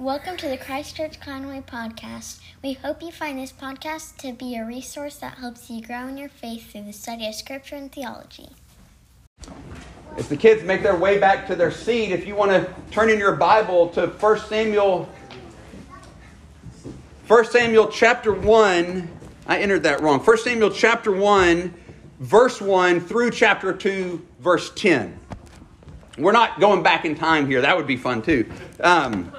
Welcome to the Christchurch Conway podcast. We hope you find this podcast to be a resource that helps you grow in your faith through the study of Scripture and theology. If the kids make their way back to their seat, if you want to turn in your Bible to 1 Samuel 1 Samuel chapter 1, I entered that wrong. 1 Samuel chapter 1, verse 1 through chapter 2, verse 10. We're not going back in time here. That would be fun too. Um,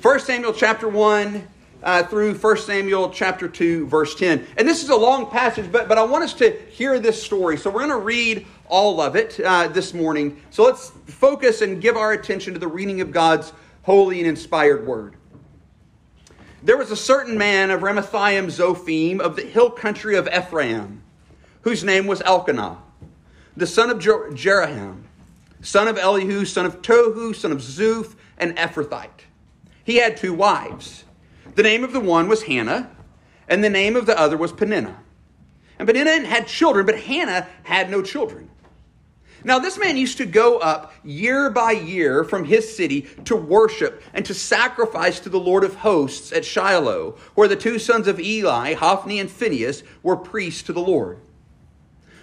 1 Samuel chapter 1 uh, through 1 Samuel chapter 2, verse 10. And this is a long passage, but, but I want us to hear this story. So we're going to read all of it uh, this morning. So let's focus and give our attention to the reading of God's holy and inspired word. There was a certain man of Ramathaim Zophim of the hill country of Ephraim, whose name was Elkanah, the son of Jer- Jeroham, son of Elihu, son of Tohu, son of Zuph, and Ephrathite. He had two wives. The name of the one was Hannah, and the name of the other was Peninnah. And Peninnah had children, but Hannah had no children. Now, this man used to go up year by year from his city to worship and to sacrifice to the Lord of hosts at Shiloh, where the two sons of Eli, Hophni and Phinehas, were priests to the Lord.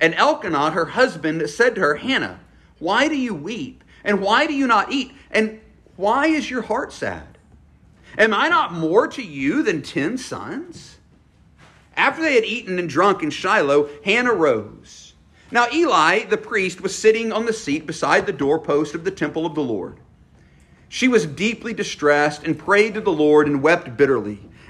And Elkanah, her husband, said to her, Hannah, why do you weep? And why do you not eat? And why is your heart sad? Am I not more to you than ten sons? After they had eaten and drunk in Shiloh, Hannah rose. Now Eli, the priest, was sitting on the seat beside the doorpost of the temple of the Lord. She was deeply distressed and prayed to the Lord and wept bitterly.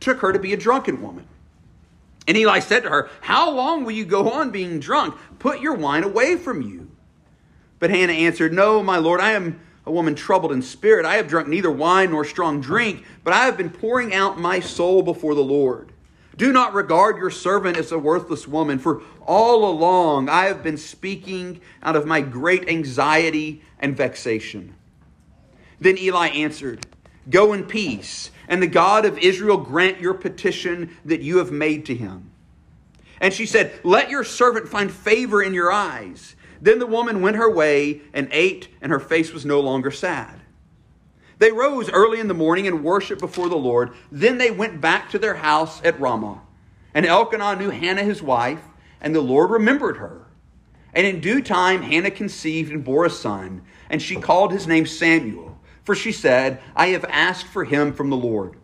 took her to be a drunken woman. And Eli said to her, How long will you go on being drunk? Put your wine away from you. But Hannah answered, No, my Lord, I am a woman troubled in spirit. I have drunk neither wine nor strong drink, but I have been pouring out my soul before the Lord. Do not regard your servant as a worthless woman, for all along I have been speaking out of my great anxiety and vexation. Then Eli answered, Go in peace, and the God of Israel grant your petition that you have made to him. And she said, Let your servant find favor in your eyes. Then the woman went her way and ate, and her face was no longer sad. They rose early in the morning and worshiped before the Lord. Then they went back to their house at Ramah. And Elkanah knew Hannah his wife, and the Lord remembered her. And in due time, Hannah conceived and bore a son, and she called his name Samuel, for she said, I have asked for him from the Lord.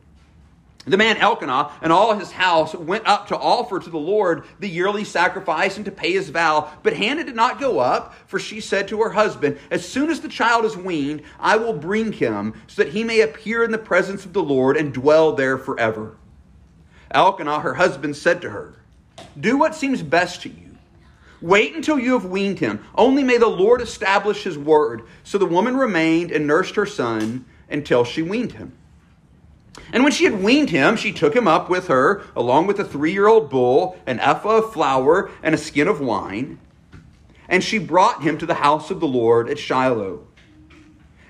The man Elkanah and all his house went up to offer to the Lord the yearly sacrifice and to pay his vow. But Hannah did not go up, for she said to her husband, As soon as the child is weaned, I will bring him, so that he may appear in the presence of the Lord and dwell there forever. Elkanah, her husband, said to her, Do what seems best to you. Wait until you have weaned him. Only may the Lord establish his word. So the woman remained and nursed her son until she weaned him. And when she had weaned him, she took him up with her, along with a three year old bull, an ephah of flour, and a skin of wine. And she brought him to the house of the Lord at Shiloh.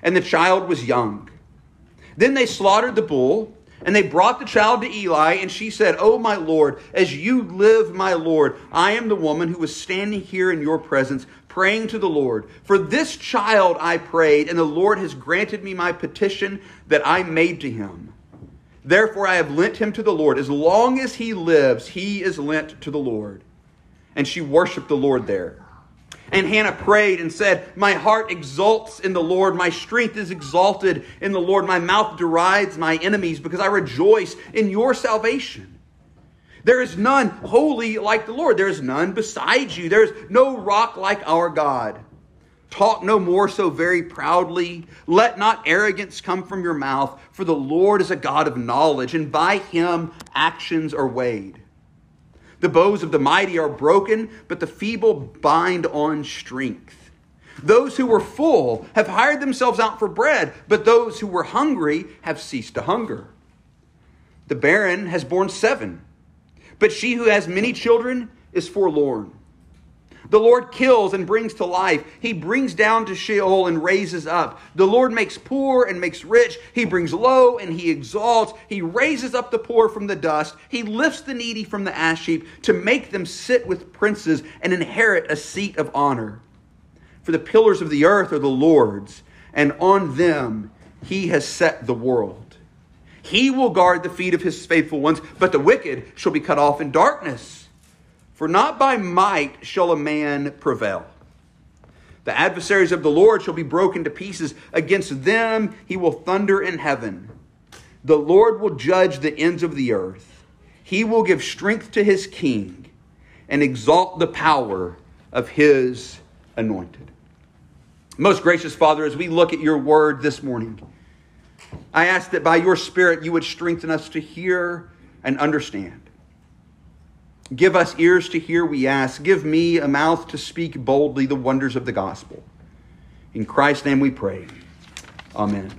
And the child was young. Then they slaughtered the bull, and they brought the child to Eli, and she said, Oh, my Lord, as you live, my Lord, I am the woman who was standing here in your presence, praying to the Lord. For this child I prayed, and the Lord has granted me my petition that I made to him. Therefore, I have lent him to the Lord. As long as he lives, he is lent to the Lord. And she worshiped the Lord there. And Hannah prayed and said, My heart exults in the Lord. My strength is exalted in the Lord. My mouth derides my enemies because I rejoice in your salvation. There is none holy like the Lord. There is none besides you. There is no rock like our God. Talk no more so very proudly. Let not arrogance come from your mouth, for the Lord is a God of knowledge, and by him actions are weighed. The bows of the mighty are broken, but the feeble bind on strength. Those who were full have hired themselves out for bread, but those who were hungry have ceased to hunger. The barren has borne seven, but she who has many children is forlorn. The Lord kills and brings to life. He brings down to Sheol and raises up. The Lord makes poor and makes rich. He brings low and he exalts. He raises up the poor from the dust. He lifts the needy from the ash heap to make them sit with princes and inherit a seat of honor. For the pillars of the earth are the Lord's, and on them he has set the world. He will guard the feet of his faithful ones, but the wicked shall be cut off in darkness. For not by might shall a man prevail. The adversaries of the Lord shall be broken to pieces. Against them he will thunder in heaven. The Lord will judge the ends of the earth. He will give strength to his king and exalt the power of his anointed. Most gracious Father, as we look at your word this morning, I ask that by your Spirit you would strengthen us to hear and understand. Give us ears to hear, we ask. Give me a mouth to speak boldly the wonders of the gospel. In Christ's name we pray. Amen.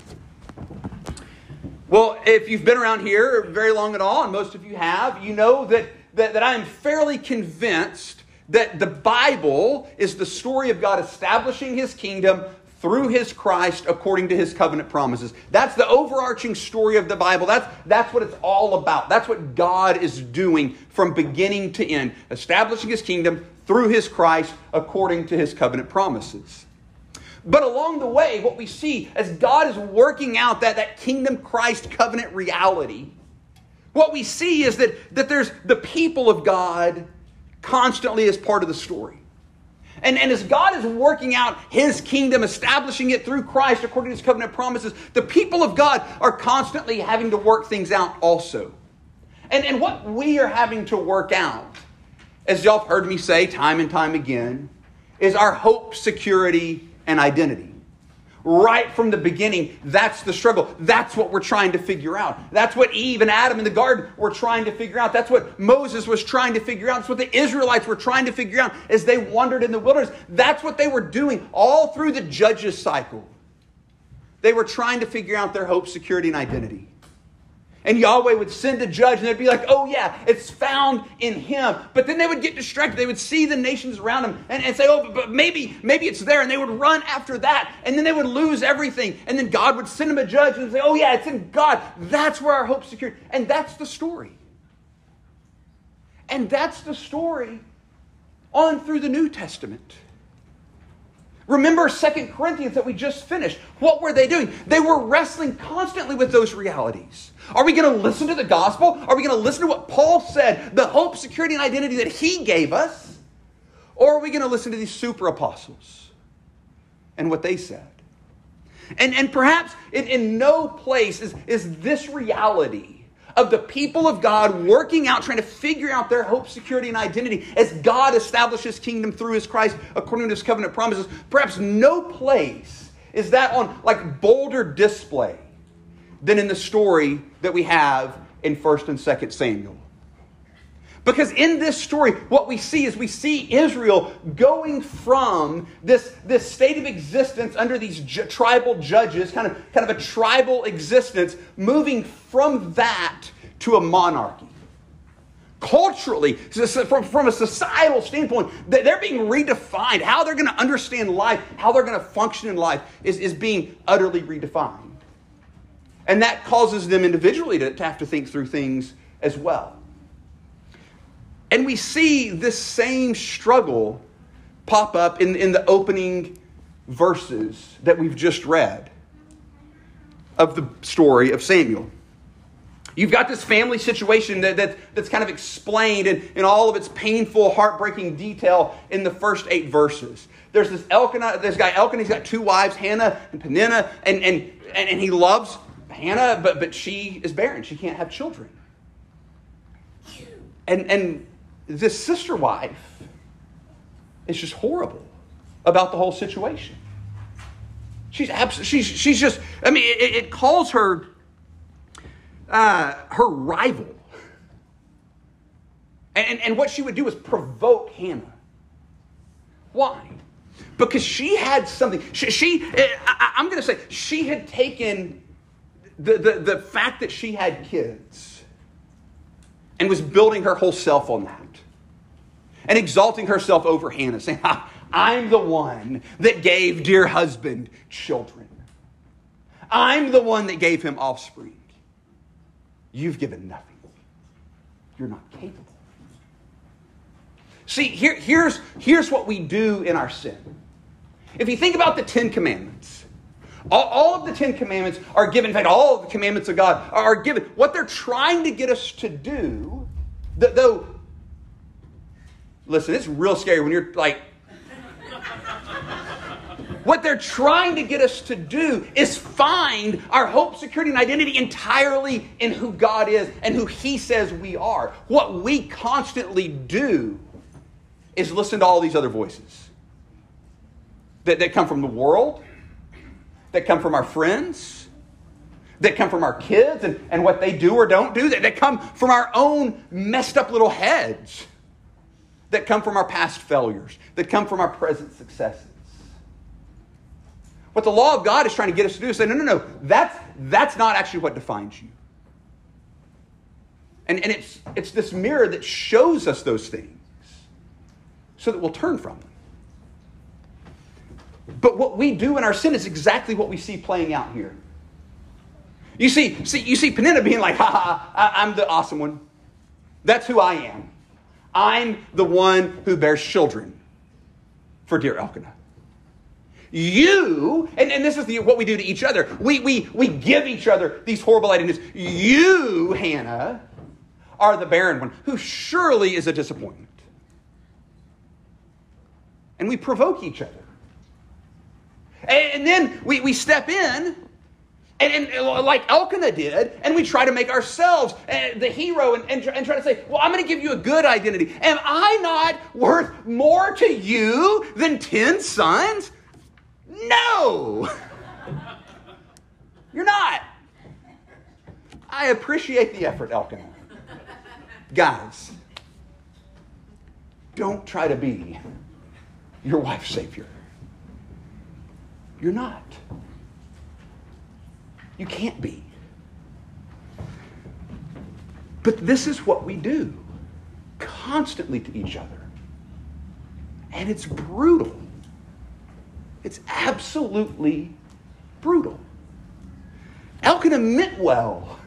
Well, if you've been around here very long at all, and most of you have, you know that, that, that I am fairly convinced that the Bible is the story of God establishing his kingdom through his Christ according to his covenant promises. That's the overarching story of the Bible. That's, that's what it's all about. That's what God is doing from beginning to end, establishing his kingdom through his Christ according to his covenant promises. But along the way, what we see as God is working out that, that kingdom Christ covenant reality, what we see is that, that there's the people of God constantly as part of the story. And, and as God is working out his kingdom, establishing it through Christ according to his covenant promises, the people of God are constantly having to work things out also. And, and what we are having to work out, as y'all have heard me say time and time again, is our hope, security, and identity right from the beginning, that's the struggle. That's what we're trying to figure out. That's what Eve and Adam in the garden were trying to figure out. That's what Moses was trying to figure out. That's what the Israelites were trying to figure out as they wandered in the wilderness. That's what they were doing all through the judges cycle. They were trying to figure out their hope, security, and identity. And Yahweh would send a judge, and they'd be like, oh, yeah, it's found in him. But then they would get distracted. They would see the nations around them and, and say, oh, but maybe, maybe it's there. And they would run after that. And then they would lose everything. And then God would send them a judge and say, oh, yeah, it's in God. That's where our hope's secured. And that's the story. And that's the story on through the New Testament. Remember Second Corinthians that we just finished. What were they doing? They were wrestling constantly with those realities. Are we going to listen to the gospel? Are we going to listen to what Paul said, the hope, security, and identity that he gave us? Or are we going to listen to these super apostles and what they said? And, and perhaps in, in no place is, is this reality of the people of God working out, trying to figure out their hope, security, and identity as God establishes kingdom through his Christ according to his covenant promises. Perhaps no place is that on like bolder display than in the story that we have in 1st and 2nd Samuel. Because in this story, what we see is we see Israel going from this, this state of existence under these tribal judges, kind of, kind of a tribal existence, moving from that to a monarchy. Culturally, from, from a societal standpoint, they're being redefined. How they're going to understand life, how they're going to function in life, is, is being utterly redefined. And that causes them individually to, to have to think through things as well. And we see this same struggle pop up in, in the opening verses that we've just read of the story of Samuel. You've got this family situation that, that, that's kind of explained in, in all of its painful, heartbreaking detail in the first eight verses. There's this Elkanah, this guy Elkanah, he's got two wives, Hannah and Peninnah, and, and, and, and he loves Hannah, but, but she is barren. She can't have children. And, and this sister wife is just horrible about the whole situation. She's abs- she's, she's just, I mean, it, it calls her uh, her rival. And, and what she would do is provoke Hannah. Why? Because she had something. She, she I, I'm going to say, she had taken the, the, the fact that she had kids and was building her whole self on that and exalting herself over Hannah, saying, I'm the one that gave dear husband children. I'm the one that gave him offspring. You've given nothing. You're not capable. See, here, here's, here's what we do in our sin. If you think about the Ten Commandments, all, all, of the Ten Commandments are given, in fact, all of the commandments of God are given. What they're trying to get us to do, though, listen, it's real scary when you're like what they're trying to get us to do is find our hope, security, and identity entirely in who God is and who He says we are. What we constantly do is listen to all these other voices that, that come from the world, that come from our friends, that come from our kids and, and what they do or don't do, that, that come from our own messed up little heads, that come from our past failures, that come from our present successes. What the law of God is trying to get us to do is say, no, no, no, that's, that's not actually what defines you. And, and it's, it's this mirror that shows us those things so that we'll turn from them. But what we do in our sin is exactly what we see playing out here. You see, see, you see Peninnah being like, ha ha, I'm the awesome one. That's who I am. I'm the one who bears children for dear Elkanah. You, and, and this is the, what we do to each other, we, we, we give each other these horrible identities. You, Hannah, are the barren one, who surely is a disappointment. And we provoke each other. And, then we, we step in and, and, like Elkanah did, and we try to make ourselves uh, the hero and, and, and, try to say, well, I'm going to give you a good identity. Am I not worth more to you than 10 sons? No! You're not. I appreciate the effort, Elkanah. Guys, don't try to be your wife's savior. You're not. You can't be. But this is what we do constantly to each other. And it's brutal. It's absolutely brutal. Elkanah meant well,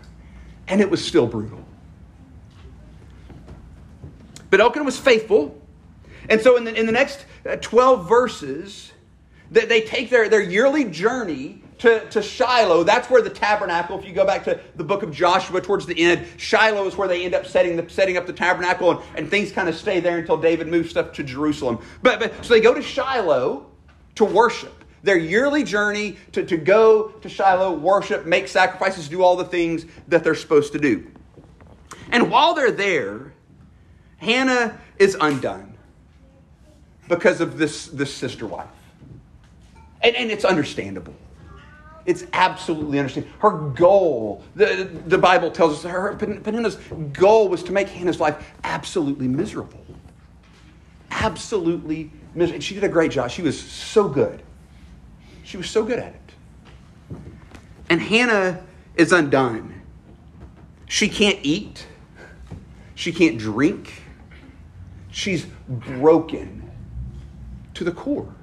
and it was still brutal. But Elkanah was faithful. And so in the, in the next uh, 12 verses, they, they take their, their yearly journey to, to Shiloh. That's where the tabernacle, if you go back to the book of Joshua towards the end, Shiloh is where they end up setting, the, setting up the tabernacle, and, and things kind of stay there until David moves stuff to Jerusalem. But, but So they go to Shiloh, to worship. Their yearly journey to, to go to Shiloh, worship, make sacrifices, do all the things that they're supposed to do. And while they're there, Hannah is undone because of this, this sister wife. And, and it's understandable. It's absolutely understandable. Her goal, the, the Bible tells us, her Peninnah's goal was to make Hannah's life absolutely miserable. Absolutely miserable. And she did a great job. She was so good. She was so good at it. And Hannah is undone. She can't eat. She can't drink. She's broken to the core.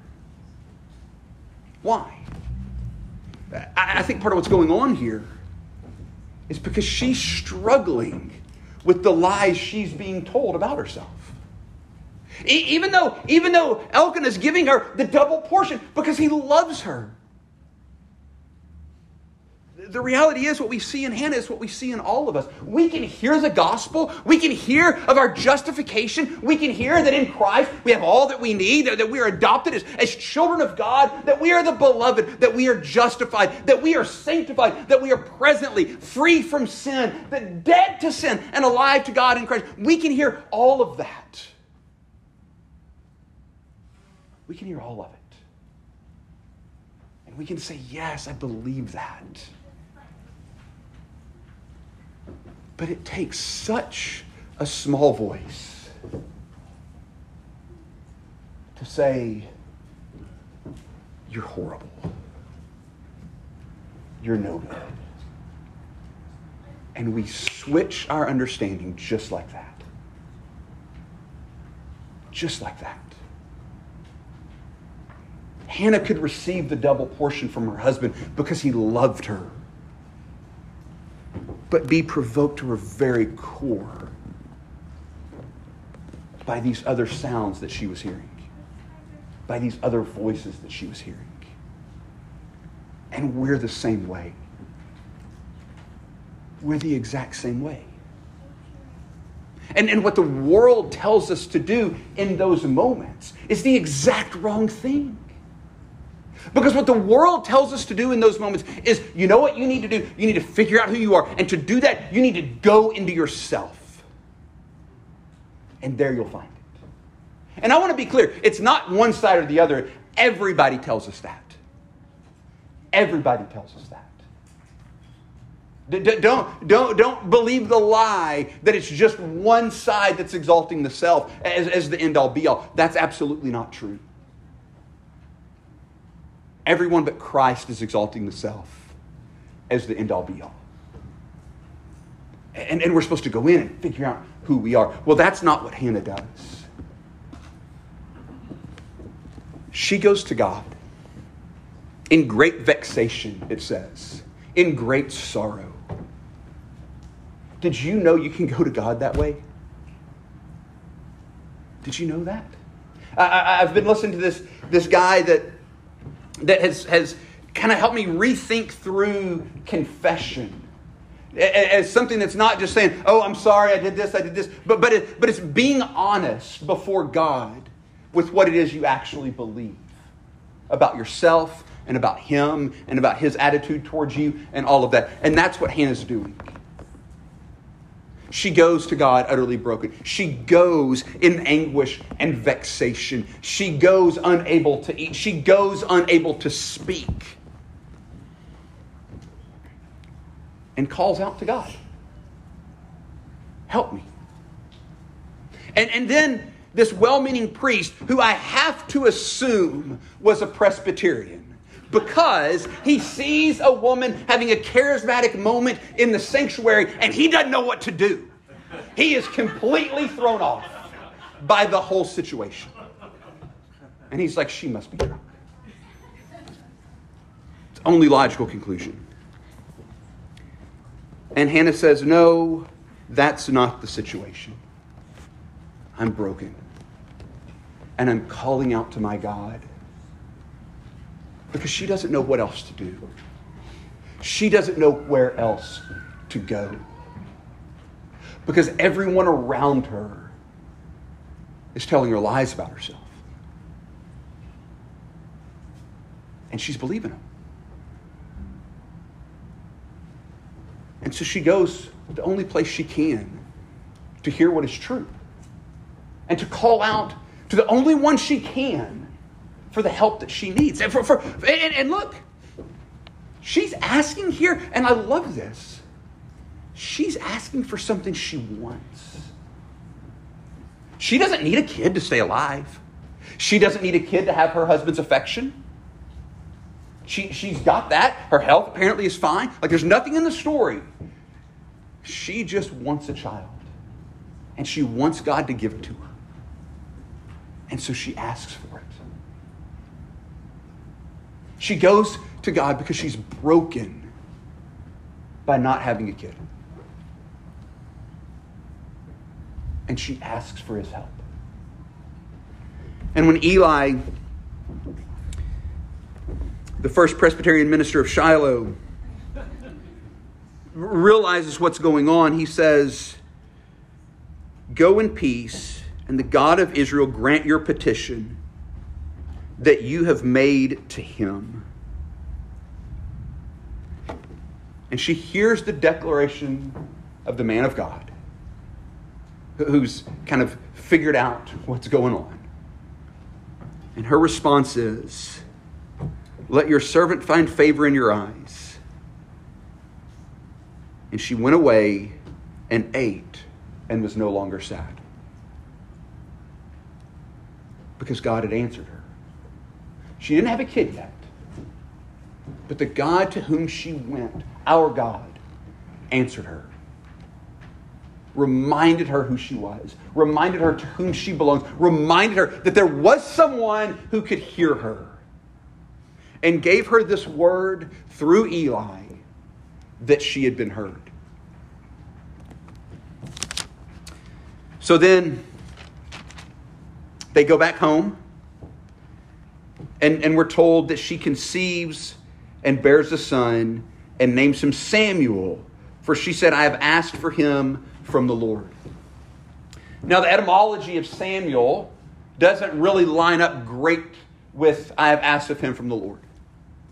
Why? I think part of what's going on here is because she's struggling with the lies she's being told about herself. Even though, even though Elkanah is giving her the double portion because he loves her. The reality is, what we see in Hannah is what we see in all of us. We can hear the gospel. We can hear of our justification. We can hear that in Christ we have all that we need, that we are adopted as, as children of God, that we are the beloved, that we are justified, that we are sanctified, that we are presently free from sin, that dead to sin and alive to God in Christ. We can hear all of that. We can hear all of it. And we can say, Yes, I believe that. But it takes such a small voice to say, You're horrible. You're no good. And we switch our understanding just like that. Just like that. Hannah could receive the double portion from her husband because he loved her, but be provoked to her very core by these other sounds that she was hearing, by these other voices that she was hearing. And we're the same way. We're the exact same way. And, and what the world tells us to do in those moments is the exact wrong thing. Because what the world tells us to do in those moments is you know what you need to do? You need to figure out who you are. And to do that, you need to go into yourself. And there you'll find it. And I want to be clear it's not one side or the other. Everybody tells us that. Everybody tells us that. Don't, don't, don't believe the lie that it's just one side that's exalting the self as, as the end all be all. That's absolutely not true. Everyone but Christ is exalting the self as the end all be all. And, and we're supposed to go in and figure out who we are. Well, that's not what Hannah does. She goes to God in great vexation, it says, in great sorrow. Did you know you can go to God that way? Did you know that? I, have been listening to this, this guy that that has, has kind of helped me rethink through confession as something that's not just saying, oh, I'm sorry, I did this, I did this, but, but, it, but it's being honest before God with what it is you actually believe about yourself and about Him and about His attitude towards you and all of that. And that's what Hannah's doing. She goes to God utterly broken. She goes in anguish and vexation. She goes unable to eat. She goes unable to speak. And calls out to God Help me. And, and then this well meaning priest, who I have to assume was a Presbyterian, because he sees a woman having a charismatic moment in the sanctuary and he doesn't know what to do. He is completely thrown off by the whole situation. And he's like, she must be drunk. It's only logical conclusion. And Hannah says, no, that's not the situation. I'm broken. And I'm calling out to my God because she doesn't know what else to do. She doesn't know where else to go. Because everyone around her is telling her lies about herself. And she's believing them. And so she goes the only place she can to hear what is true and to call out to the only one she can for the help that she needs. And, for, for, and, and look, she's asking here, and I love this. She's asking for something she wants. She doesn't need a kid to stay alive. She doesn't need a kid to have her husband's affection. She, she's got that. Her health apparently is fine. Like there's nothing in the story. She just wants a child. And she wants God to give it to her. And so she asks for. She goes to God because she's broken by not having a kid. And she asks for his help. And when Eli, the first Presbyterian minister of Shiloh, realizes what's going on, he says, Go in peace, and the God of Israel grant your petition that you have made to him. And she hears the declaration of the man of God who's kind of figured out what's going on. And her response is, Let your servant find favor in your eyes. And she went away and ate and was no longer sad. Because God had answered her. She didn't have a kid yet. But the God to whom she went, our God, answered her. Reminded her who she was, reminded her to whom she belongs, reminded her that there was someone who could hear her, and gave her this word through Eli that she had been heard. So then they go back home, and, and we're told that she conceives and bears a son and names him Samuel, for she said, I have asked for him from the Lord. Now, the etymology of Samuel doesn't really line up great with I have asked of him from the Lord.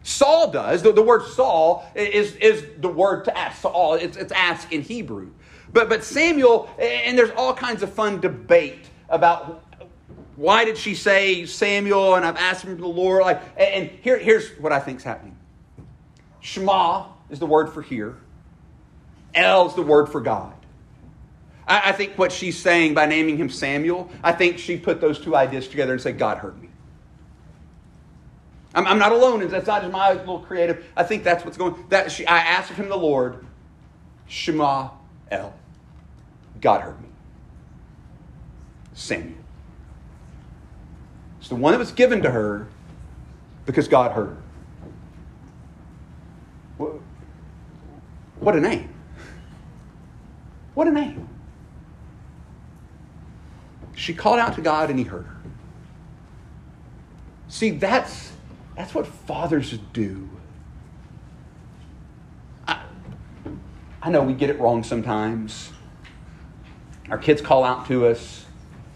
Saul does. The, the word Saul is, is the word to ask. Saul, it's, it's ask in Hebrew. But, but Samuel, and there's all kinds of fun debate about why did she say Samuel and I've asked him from the Lord. Like, and here, here's what I think is happening. Shema is the word for here. El is the word for God. I, I think what she's saying by naming him Samuel, I think she put those two ideas together and said, God heard me. I'm, I'm not alone. That's not just my little creative. I think that's what's going. That she, I asked him the Lord, Shema El. God heard me. Samuel. It's the one that was given to her because God heard her. What a name. What a name. She called out to God and he heard her. See, that's that's what fathers do. I, I know we get it wrong sometimes. Our kids call out to us,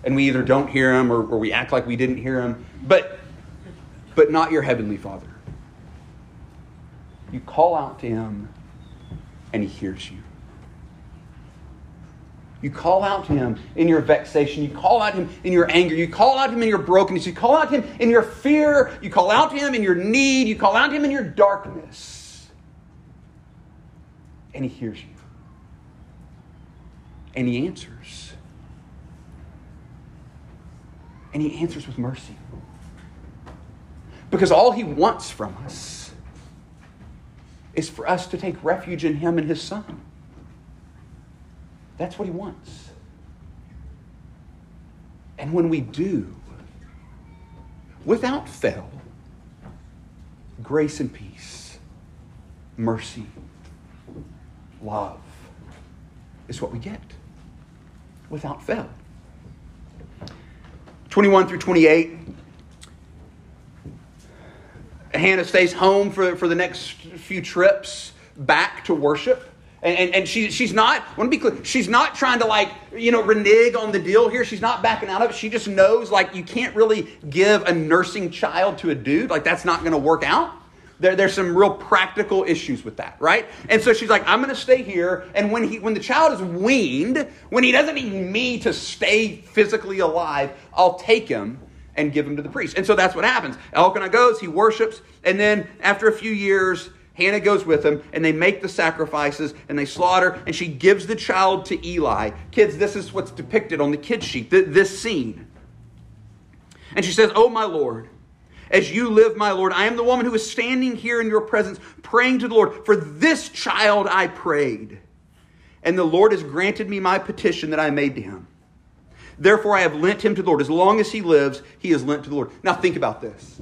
and we either don't hear him or, or we act like we didn't hear him, But, but not your heavenly Father. You call out to him, and he hears you. You call out to him in your vexation. You call out to him in your anger. You call out to him in your brokenness. You call out to him in your fear. You call out to him in your need. You call out to him in your darkness. And he hears you. And he answers. And he answers with mercy. Because all he wants from us is for us to take refuge in him and his son. That's what he wants. And when we do, without fail, grace and peace, mercy, love is what we get without fail. 21 through 28. Hannah stays home for, for the next few trips back to worship. And, and, and she, she's not, I want to be clear, she's not trying to like, you know, renege on the deal here. She's not backing out of it. She just knows like you can't really give a nursing child to a dude. Like that's not going to work out. There, there's some real practical issues with that, right? And so she's like, I'm going to stay here. And when he, when the child is weaned, when he doesn't need me to stay physically alive, I'll take him and give him to the priest. And so that's what happens. Elkanah goes, he worships, and then after a few years, Hannah goes with him, and they make the sacrifices, and they slaughter, and she gives the child to Eli. Kids, this is what's depicted on the kid sheet, this scene. And she says, Oh, my Lord, as you live, my Lord, I am the woman who is standing here in your presence, praying to the Lord. For this child I prayed, and the Lord has granted me my petition that I made to him. Therefore, I have lent him to the Lord. As long as he lives, he is lent to the Lord. Now, think about this.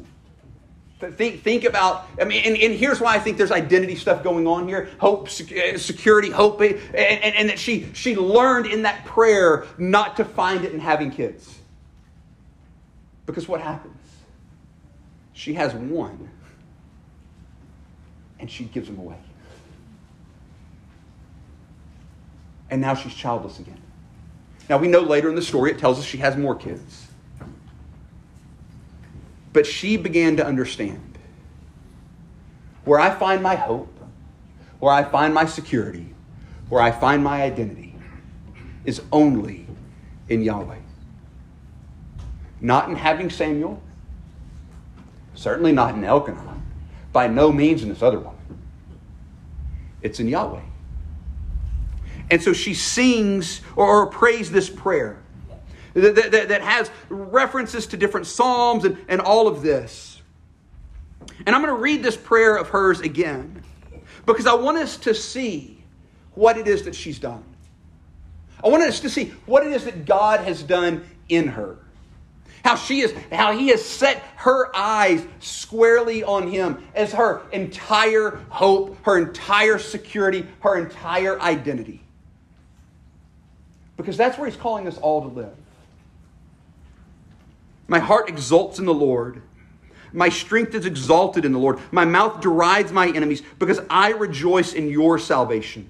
Think, think about, I mean, and, and here's why I think there's identity stuff going on here hope, uh, security, hope, and, and, and that she, she learned in that prayer not to find it in having kids. Because what happens? She has one, and she gives them away. And now she's childless again. Now, we know later in the story it tells us she has more kids. But she began to understand where I find my hope, where I find my security, where I find my identity is only in Yahweh. Not in having Samuel, certainly not in Elkanah, by no means in this other woman. It's in Yahweh. And so she sings or, or prays this prayer that, that, that, has references to different Psalms and, and all of this. And I'm going to read this prayer of hers again because I want us to see what it is that she's done. I want us to see what it is that God has done in her. How she is, how he has set her eyes squarely on him as her entire hope, her entire security, her entire identity. Because that's where he's calling us all to live. My heart exults in the Lord. My strength is exalted in the Lord. My mouth derides my enemies because I rejoice in your salvation.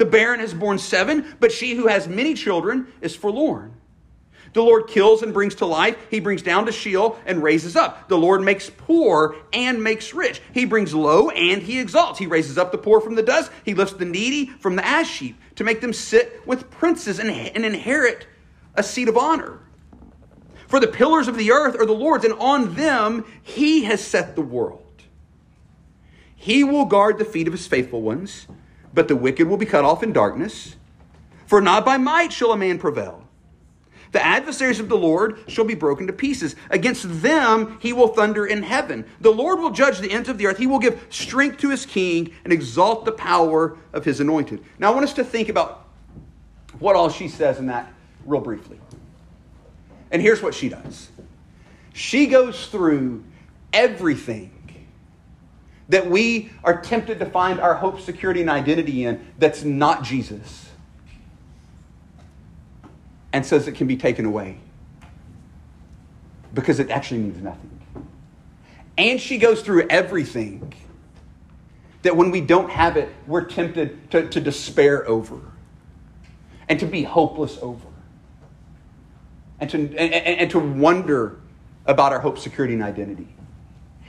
The barren has borne seven, but she who has many children is forlorn. The Lord kills and brings to life. He brings down to Sheol and raises up. The Lord makes poor and makes rich. He brings low and he exalts. He raises up the poor from the dust. He lifts the needy from the ash heap to make them sit with princes and, and inherit a seat of honor. For the pillars of the earth are the Lord's, and on them he has set the world. He will guard the feet of his faithful ones but the wicked will be cut off in darkness. For not by might shall a man prevail. The adversaries of the Lord shall be broken to pieces. Against them he will thunder in heaven. The Lord will judge the ends of the earth. He will give strength to his king and exalt the power of his anointed. Now I want us to think about what all she says in that real briefly. And here's what she does she goes through everything that we are tempted to find our hope, security, and identity in that's not Jesus. And says it can be taken away because it actually means nothing. And she goes through everything that when we don't have it, we're tempted to, to despair over and to be hopeless over and to, and, and to wonder about our hope, security, and identity.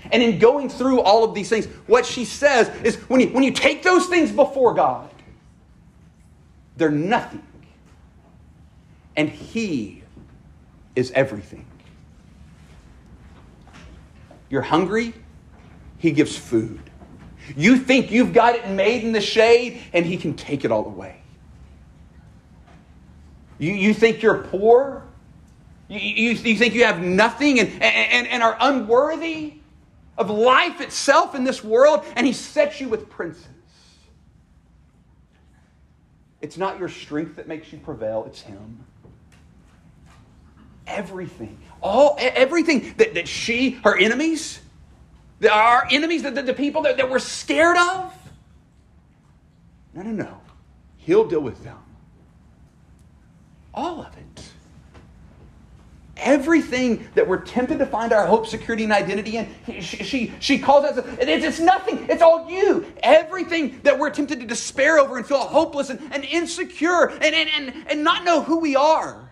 And in going through all of these things, what she says is when you, when you take those things before God, they're nothing. And He is everything. You're hungry, He gives food. You think you've got it made in the shade, and He can take it all away. You, you think you're poor, you, you, you think you have nothing and, and, and are unworthy of life itself in this world, and He sets you with princes. It's not your strength that makes you prevail, it's Him. Everything, all everything that, that she, her enemies, our enemies, the, the, the people that, that we're scared of. No, no, no. He'll deal with them. All of it everything that we're tempted to find our hope, security, and identity in, she, she, she calls us, it's, it's nothing, it's all you. Everything that we're tempted to despair over and feel hopeless and, and insecure and, and, and, and not know who we are.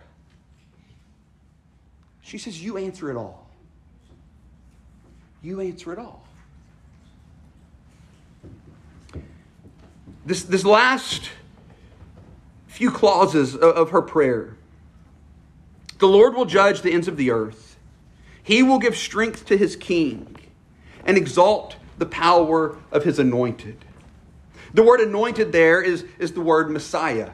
She says, You answer it all. You answer it all. This, this last few clauses of, of her prayer the Lord will judge the ends of the earth. He will give strength to his king and exalt the power of his anointed. The word anointed there is, is the word Messiah.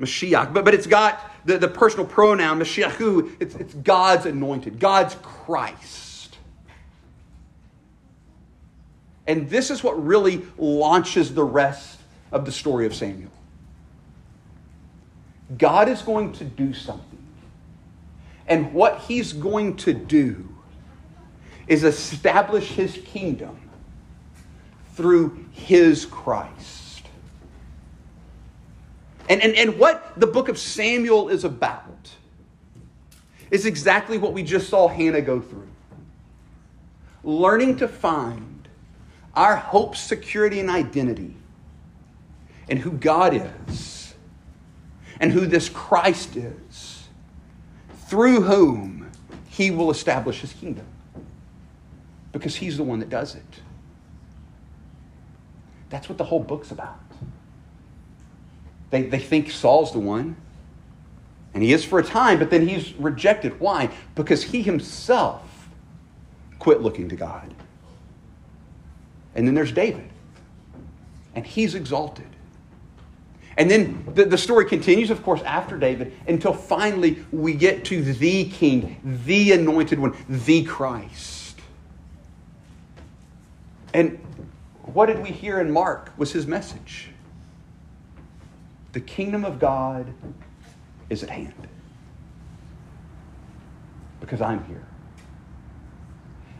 Mashiach. But, but it's got the, the personal pronoun, Mashiachu. It's, it's God's anointed, God's Christ. And this is what really launches the rest of the story of Samuel. God is going to do something. And what he's going to do is establish his kingdom through his Christ. And, and, and what the book of Samuel is about is exactly what we just saw Hannah go through. Learning to find our hope, security, and identity in who God is and who this Christ is, through whom he will establish his kingdom. Because he's the one that does it. That's what the whole book's about. They, they think Saul's the one, and he is for a time, but then he's rejected. Why? Because he himself quit looking to God. And then there's David, and he's exalted. And then the, the story continues, of course, after David until finally we get to the king, the anointed one, the Christ. And what did we hear in Mark was his message? The kingdom of God is at hand. Because I'm here.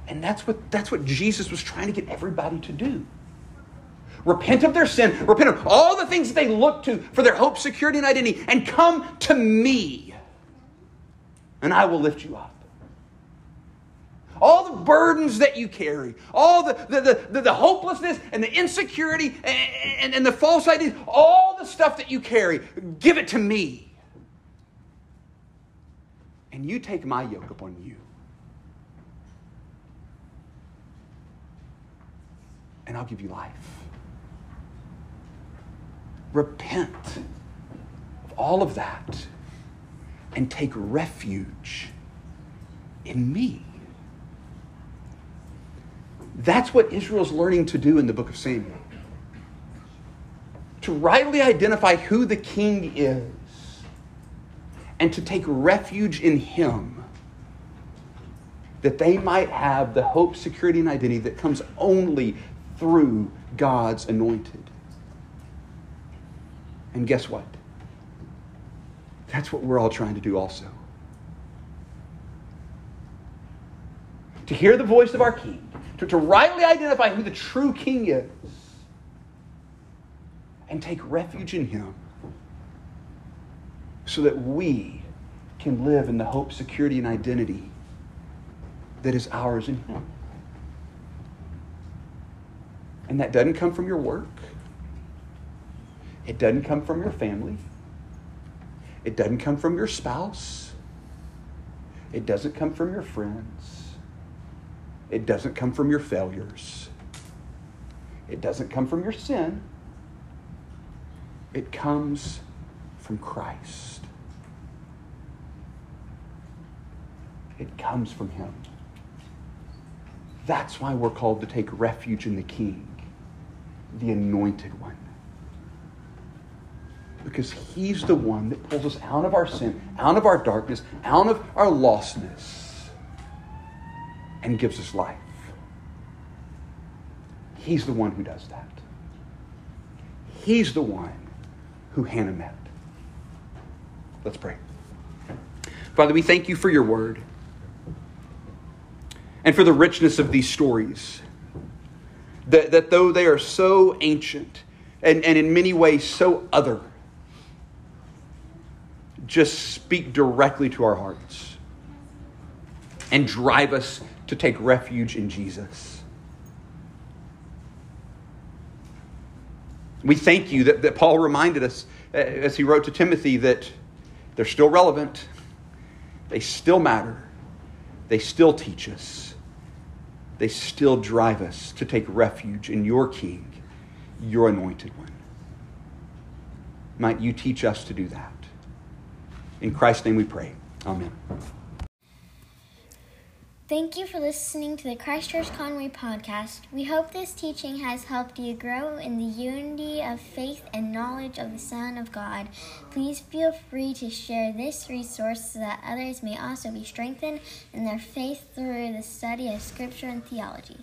And that's what, that's what Jesus was trying to get everybody to do. Repent of their sin, repent of all the things that they look to for their hope, security, and identity, and come to me, and I will lift you up. All the burdens that you carry, all the, the, the, the hopelessness and the insecurity and, and, and the false ideas, all the stuff that you carry, give it to me. And you take my yoke upon you. And I'll give you life repent of all of that and take refuge in me. That's what Israel's learning to do in the book of Samuel. To rightly identify who the king is and to take refuge in him that they might have the hope, security, and identity that comes only through God's anointed. And guess what? That's what we're all trying to do also. To hear the voice of our King, to, to rightly identify who the true King is, and take refuge in Him so that we can live in the hope, security, and identity that is ours in Him. And that doesn't come from your work. It doesn't come from your family. It doesn't come from your spouse. It doesn't come from your friends. It doesn't come from your failures. It doesn't come from your sin. It comes from Christ. It comes from Him. That's why we're called to take refuge in the King, the anointed one because He's the one that pulls us out of our sin, out of our darkness, out of our lostness, and gives us life. He's the one who does that. He's the one who Hannah met. Let's pray. Father, we thank you for your word and for the richness of these stories. That, that though they are so ancient and, and in many ways so other, just speak directly to our hearts and drive us to take refuge in Jesus. We thank you that, that Paul reminded us uh, as he wrote to Timothy that they're still relevant, they still matter, they still teach us, they still drive us to take refuge in your King, your anointed one. Might you teach us to do that? In Christ's name we pray. Amen. Thank you for listening to the Christchurch Conway podcast. We hope this teaching has helped you grow in the unity of faith and knowledge of the Son of God. Please feel free to share this resource so that others may also be strengthened in their faith through the study of Scripture and theology.